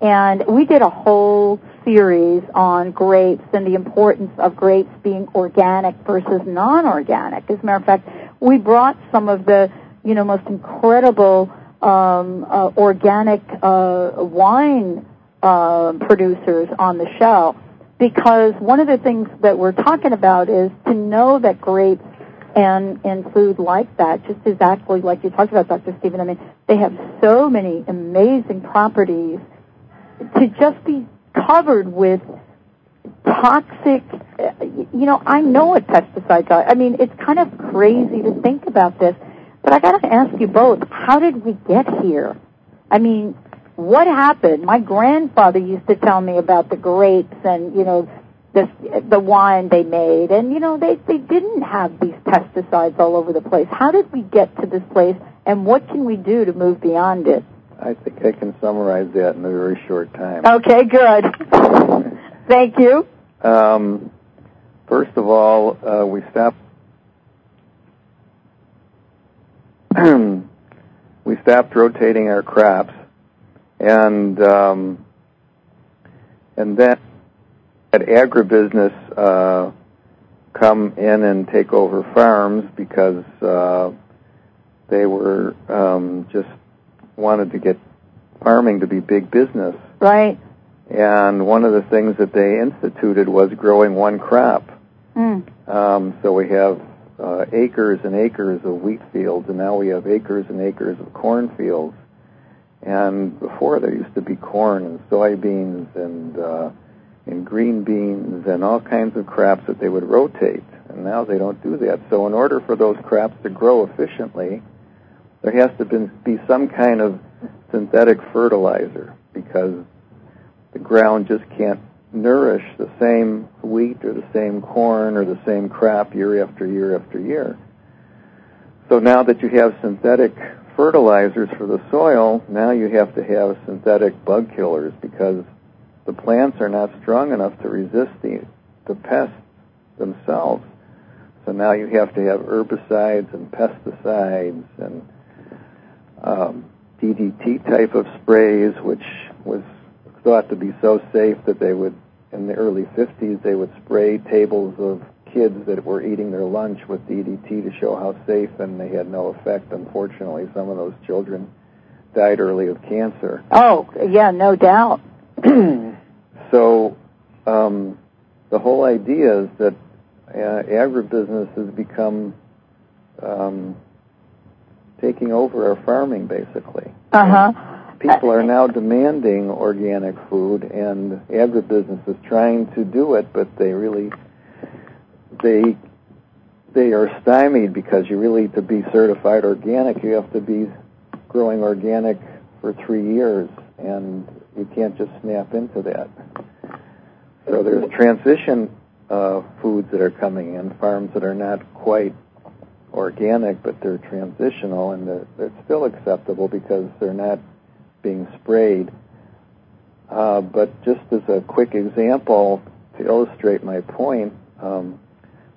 and we did a whole series on grapes and the importance of grapes being organic versus non-organic. As a matter of fact, we brought some of the, you know, most incredible um, uh, organic uh, wine uh, producers on the show because one of the things that we're talking about is to know that grapes and and food like that, just exactly like you talked about, Dr. Stephen. I mean, they have so many amazing properties to just be covered with toxic. You know, I know what pesticides are. I mean, it's kind of crazy to think about this, but I got to ask you both: How did we get here? I mean, what happened? My grandfather used to tell me about the grapes and, you know, this the wine they made, and you know they they didn't have these pesticides all over the place. How did we get to this place, and what can we do to move beyond it? I think I can summarize that in a very short time. Okay, good. Thank you. Um, first of all, uh, we stopped. we stopped rotating our crops, and um, and then had agribusiness uh, come in and take over farms because uh, they were um, just wanted to get farming to be big business. Right. And one of the things that they instituted was growing one crop. Mm. Um, so we have uh, acres and acres of wheat fields, and now we have acres and acres of corn fields. And before there used to be corn and soybeans and uh, and green beans and all kinds of crops that they would rotate. And now they don't do that. So in order for those crops to grow efficiently, there has to be some kind of synthetic fertilizer because the ground just can't nourish the same wheat or the same corn or the same crop year after year after year. So now that you have synthetic fertilizers for the soil, now you have to have synthetic bug killers because the plants are not strong enough to resist the, the pests themselves. So now you have to have herbicides and pesticides and um, DDT type of sprays, which was thought to be so safe that they would, in the early 50s, they would spray tables of kids that were eating their lunch with DDT to show how safe, and they had no effect. Unfortunately, some of those children died early of cancer. Oh, yeah, no doubt. so, um, the whole idea is that uh, agribusiness has become um, taking over our farming, basically. Uh huh. People are now demanding organic food, and agribusiness is trying to do it, but they really they they are stymied because you really to be certified organic, you have to be growing organic for three years, and you can't just snap into that. So there's transition uh, foods that are coming in, farms that are not quite organic, but they're transitional, and they're, they're still acceptable because they're not being sprayed. Uh, but just as a quick example to illustrate my point, um,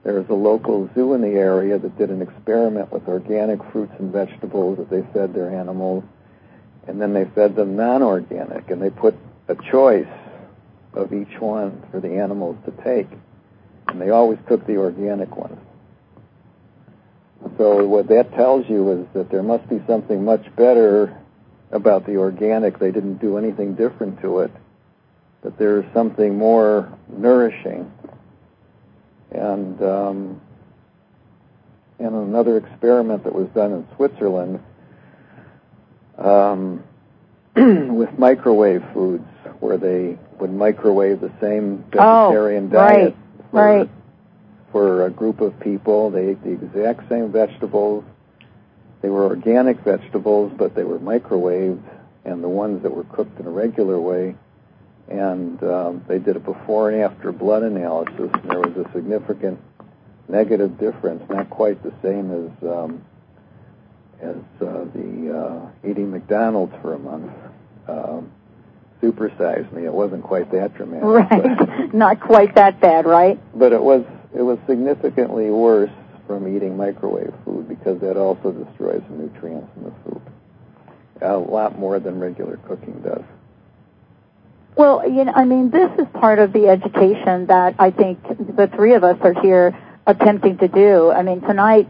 there was a local zoo in the area that did an experiment with organic fruits and vegetables that they fed their animals, and then they fed them non-organic, and they put a choice of each one for the animals to take, and they always took the organic ones. So what that tells you is that there must be something much better about the organic. They didn't do anything different to it, but there's something more nourishing. And um, and another experiment that was done in Switzerland um, with microwave foods, where they would microwave the same vegetarian oh, diet right, for, right for a group of people. They ate the exact same vegetables. They were organic vegetables, but they were microwaved, and the ones that were cooked in a regular way. And um, they did a before and after blood analysis, and there was a significant negative difference, not quite the same as um, as uh, the uh, eating McDonald's for a month. Um, Super Size Me. It wasn't quite that dramatic. Right. But, not quite that bad, right? But it was it was significantly worse from eating microwave food because that also destroys the nutrients in the food. A lot more than regular cooking does. Well, you know, I mean, this is part of the education that I think the three of us are here attempting to do. I mean, tonight,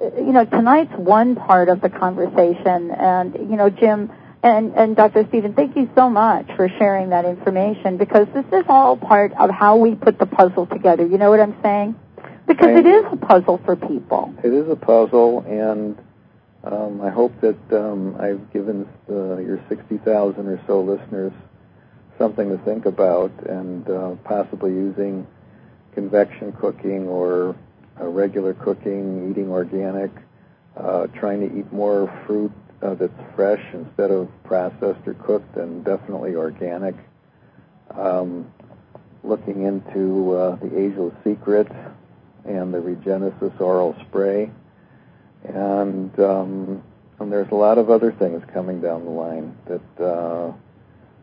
you know, tonight's one part of the conversation, and you know, Jim and and Dr. Stephen, thank you so much for sharing that information because this is all part of how we put the puzzle together. You know what I'm saying? Because it is a puzzle for people. It is a puzzle, and um, I hope that um, I've given uh, your 60,000 or so listeners something to think about, and uh, possibly using convection cooking or uh, regular cooking, eating organic, uh, trying to eat more fruit uh, that's fresh instead of processed or cooked, and definitely organic. Um, looking into uh, the Ageless Secret and the Regenesis oral spray, and um, and there's a lot of other things coming down the line that uh,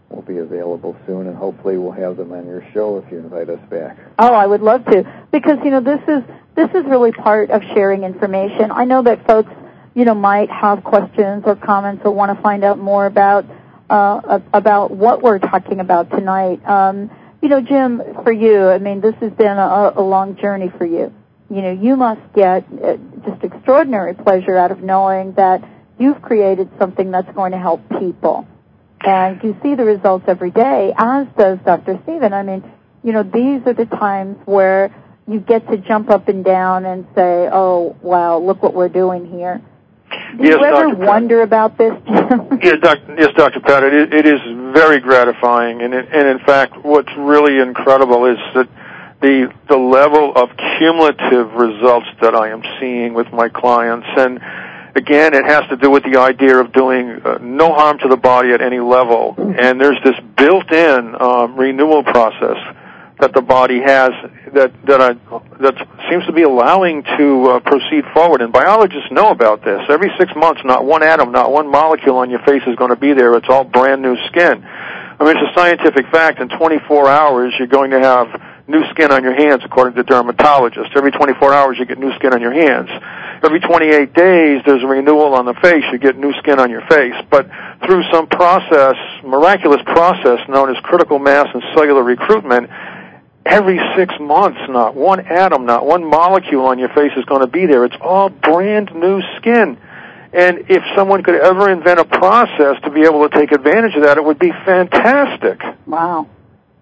will be available soon, and hopefully we'll have them on your show if you invite us back. Oh, I would love to, because you know this is this is really part of sharing information. I know that folks, you know, might have questions or comments or want to find out more about uh, about what we're talking about tonight. Um, you know, Jim, for you, I mean, this has been a, a long journey for you. You know, you must get uh, just extraordinary pleasure out of knowing that you've created something that's going to help people. And you see the results every day, as does Dr. Stephen. I mean, you know, these are the times where you get to jump up and down and say, oh, wow, look what we're doing here. Do yes, you ever Dr. wonder about this, yes, doc, yes, Dr. Pat, it, it is very gratifying, and, it, and in fact, what's really incredible is that the the level of cumulative results that I am seeing with my clients, and again, it has to do with the idea of doing uh, no harm to the body at any level, and there's this built-in um, renewal process that the body has that that I, that seems to be allowing to uh, proceed forward. And biologists know about this. Every six months, not one atom, not one molecule on your face is going to be there. It's all brand new skin. I mean, it's a scientific fact. In 24 hours, you're going to have new skin on your hands, according to dermatologists. Every 24 hours, you get new skin on your hands. Every 28 days, there's a renewal on the face. You get new skin on your face. But through some process, miraculous process known as critical mass and cellular recruitment, every six months, not one atom, not one molecule on your face is going to be there. It's all brand new skin. And if someone could ever invent a process to be able to take advantage of that, it would be fantastic. Wow.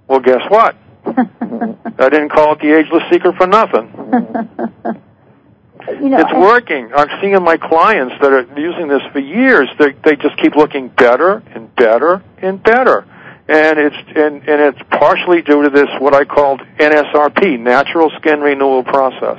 Well, guess what? I didn't call it the ageless secret for nothing. you know, it's working. I'm seeing my clients that are using this for years. They they just keep looking better and better and better. And it's and, and it's partially due to this what I called NSRP, natural skin renewal process.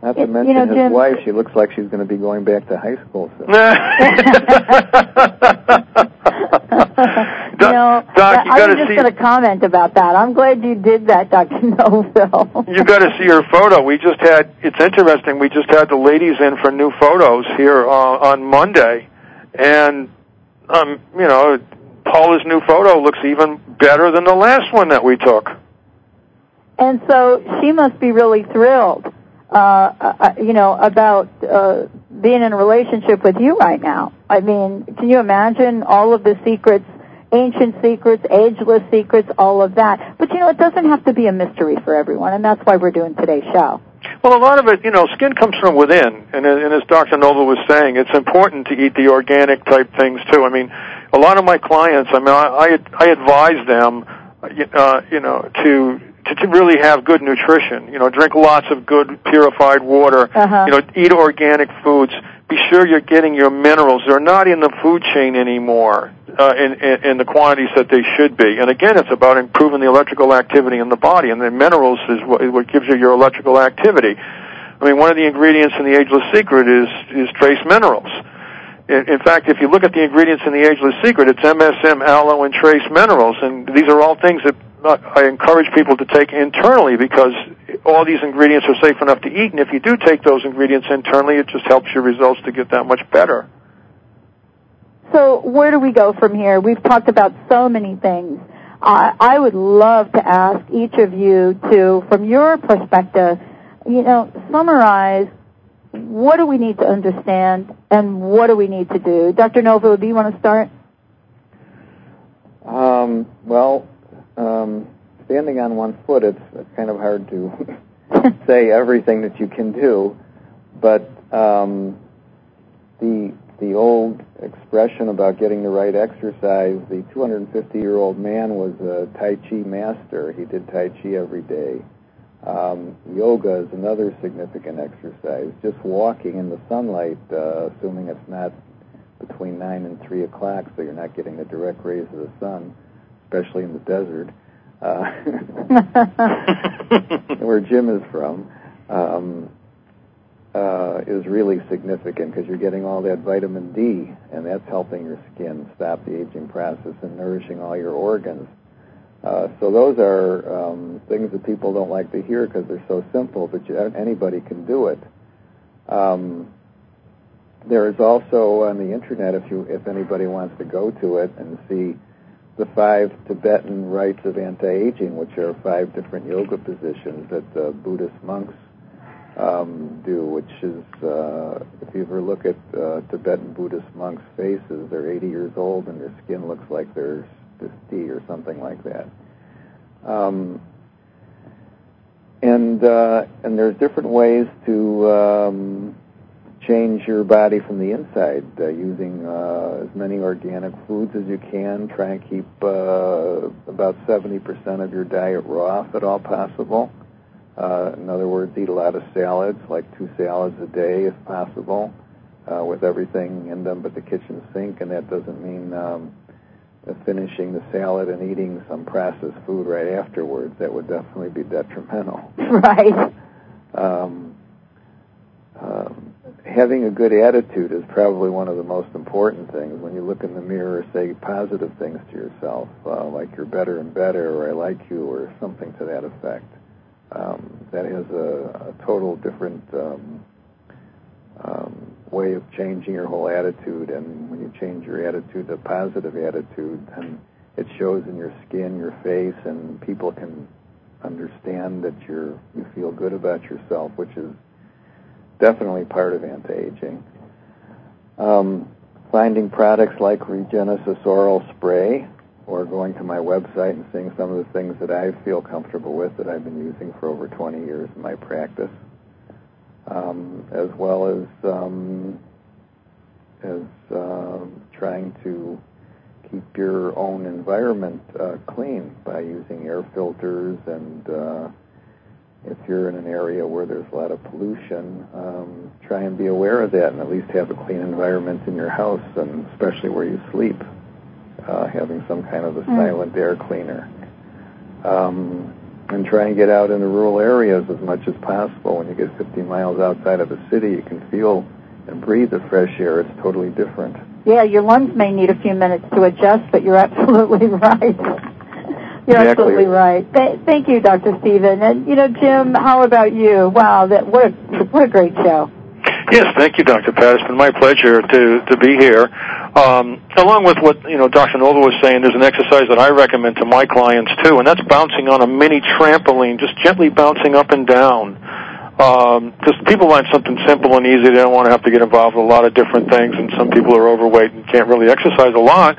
Not You to mention know, his Jim- wife. She looks like she's going to be going back to high school So. soon. you know, Doc, you I got was to just see. going to comment about that. I'm glad you did that, Dr. Noville. You've got to see her photo. We just had. It's interesting. We just had the ladies in for new photos here uh, on Monday, and um, you know, Paula's new photo looks even better than the last one that we took. And so she must be really thrilled, uh, uh, you know, about uh, being in a relationship with you right now. I mean, can you imagine all of the secrets, ancient secrets, ageless secrets, all of that? But you know, it doesn't have to be a mystery for everyone, and that's why we're doing today's show. Well, a lot of it, you know, skin comes from within, and, and as Dr. Nova was saying, it's important to eat the organic type things too. I mean, a lot of my clients, I mean, I I, I advise them, uh, you know, to to, to really have good nutrition. You know, drink lots of good purified water. Uh-huh. You know, eat organic foods. Be sure you're getting your minerals. They're not in the food chain anymore uh, in, in, in the quantities that they should be. And again, it's about improving the electrical activity in the body, and the minerals is what, what gives you your electrical activity. I mean, one of the ingredients in the Ageless Secret is is trace minerals. In, fact, if you look at the ingredients in the Ageless Secret, it's MSM, aloe, and trace minerals, and these are all things that uh, I encourage people to take internally because all these ingredients are safe enough to eat, and if you do take those ingredients internally, it just helps your results to get that much better. So where do we go from here? We've talked about so many things. I I would love to ask each of you to, from your perspective, you know, summarize what do we need to understand and what do we need to do. Dr. Nova, do you want to start? Um, well, um, standing on one foot, it's, it's kind of hard to say everything that you can do, but um, the the old expression about getting the right exercise. The 250 year old man was a Tai Chi master. He did Tai Chi every day. Um, yoga is another significant exercise. Just walking in the sunlight, uh, assuming it's not between 9 and 3 o'clock, so you're not getting the direct rays of the sun, especially in the desert, uh, where Jim is from, um, uh, is really significant because you're getting all that vitamin D, and that's helping your skin stop the aging process and nourishing all your organs. Uh, so those are um, things that people don't like to hear because they're so simple, but you, anybody can do it. Um, there is also on the internet, if you if anybody wants to go to it and see the five Tibetan rites of anti-aging, which are five different yoga positions that the Buddhist monks um, do, which is, uh, if you ever look at uh, Tibetan Buddhist monks' faces, they're 80 years old and their skin looks like they're 50 or something like that. Um, and uh, and there's different ways to um, change your body from the inside uh, using uh, as many organic foods as you can. Try and keep uh, about 70% of your diet raw if at all possible. Uh, in other words, eat a lot of salads, like two salads a day if possible, uh, with everything in them but the kitchen sink. And that doesn't mean um, finishing the salad and eating some processed food right afterwards. That would definitely be detrimental. Right. Um, um, having a good attitude is probably one of the most important things. When you look in the mirror, say positive things to yourself, uh, like you're better and better, or I like you, or something to that effect. Um, that has a, a total different um, um, way of changing your whole attitude. And when you change your attitude a positive attitude, then it shows in your skin, your face, and people can understand that you're you feel good about yourself, which is definitely part of anti-aging. Um, finding products like Regenesis Oral Spray, or going to my website and seeing some of the things that I feel comfortable with that I've been using for over 20 years in my practice as well as um, as uh, trying to keep your own environment uh, clean by using air filters and uh, if you're in an area where there's a lot of pollution, um, try and be aware of that and at least have a clean environment in your house and especially where you sleep, uh, having some kind of a mm. silent air cleaner. Um, and try and get out in the rural areas as much as possible. When you get 50 miles outside of a city, you can feel and breathe the fresh air. It's totally different. Yeah, your lungs may need a few minutes to adjust, but you're absolutely right. You're exactly. absolutely right. Th- thank you, Dr. Stephen. And you know, Jim, how about you? Wow, that what a what a great show. Yes, thank you, Dr. Patterson. My pleasure to, to be here. Um, along with what you know, Dr. Nova was saying, there's an exercise that I recommend to my clients too, and that's bouncing on a mini trampoline, just gently bouncing up and down. Because um, people want something simple and easy, they don't want to have to get involved with a lot of different things, and some people are overweight and can't really exercise a lot.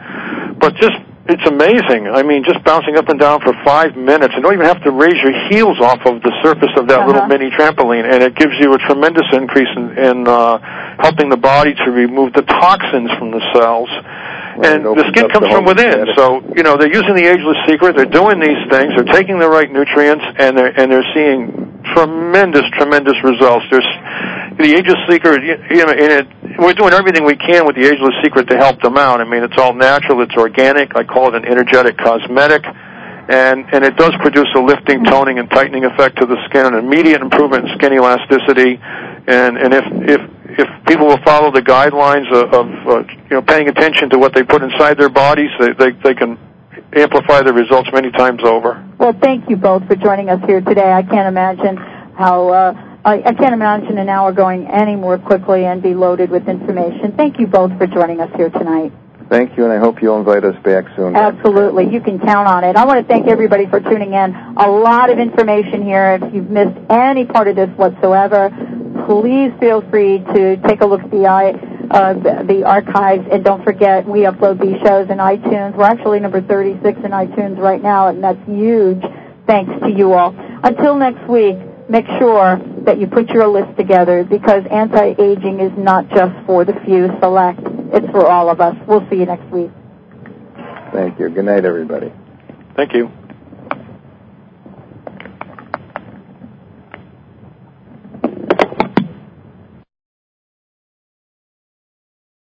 But just it's amazing. I mean, just bouncing up and down for five minutes. You don't even have to raise your heels off of the surface of that uh-huh. little mini trampoline, and it gives you a tremendous increase in, in uh, helping the body to remove the toxins from the cells. Right, and the skin comes the from within. So, you know, they're using the ageless secret. They're doing these things. They're taking the right nutrients, and they're and they're seeing tremendous, tremendous results. There's the Ageless Secret, you know, in it, we're doing everything we can with the Ageless Secret to help them out. I mean, it's all natural, it's organic. I call it an energetic cosmetic. And, and it does produce a lifting, toning, and tightening effect to the skin, an immediate improvement in skin elasticity. And, and if, if, if people will follow the guidelines of, of uh, you know, paying attention to what they put inside their bodies, they, they, they can amplify the results many times over. Well, thank you both for joining us here today. I can't imagine how, uh, I can't imagine an hour going any more quickly and be loaded with information. Thank you both for joining us here tonight. Thank you, and I hope you'll invite us back soon. Absolutely. You can count on it. I want to thank everybody for tuning in. A lot of information here. If you've missed any part of this whatsoever, please feel free to take a look at the uh, the archives. And don't forget, we upload these shows in iTunes. We're actually number 36 in iTunes right now, and that's huge. Thanks to you all. Until next week, make sure that you put your list together because anti-aging is not just for the few select. It's for all of us. We'll see you next week. Thank you. Good night, everybody. Thank you.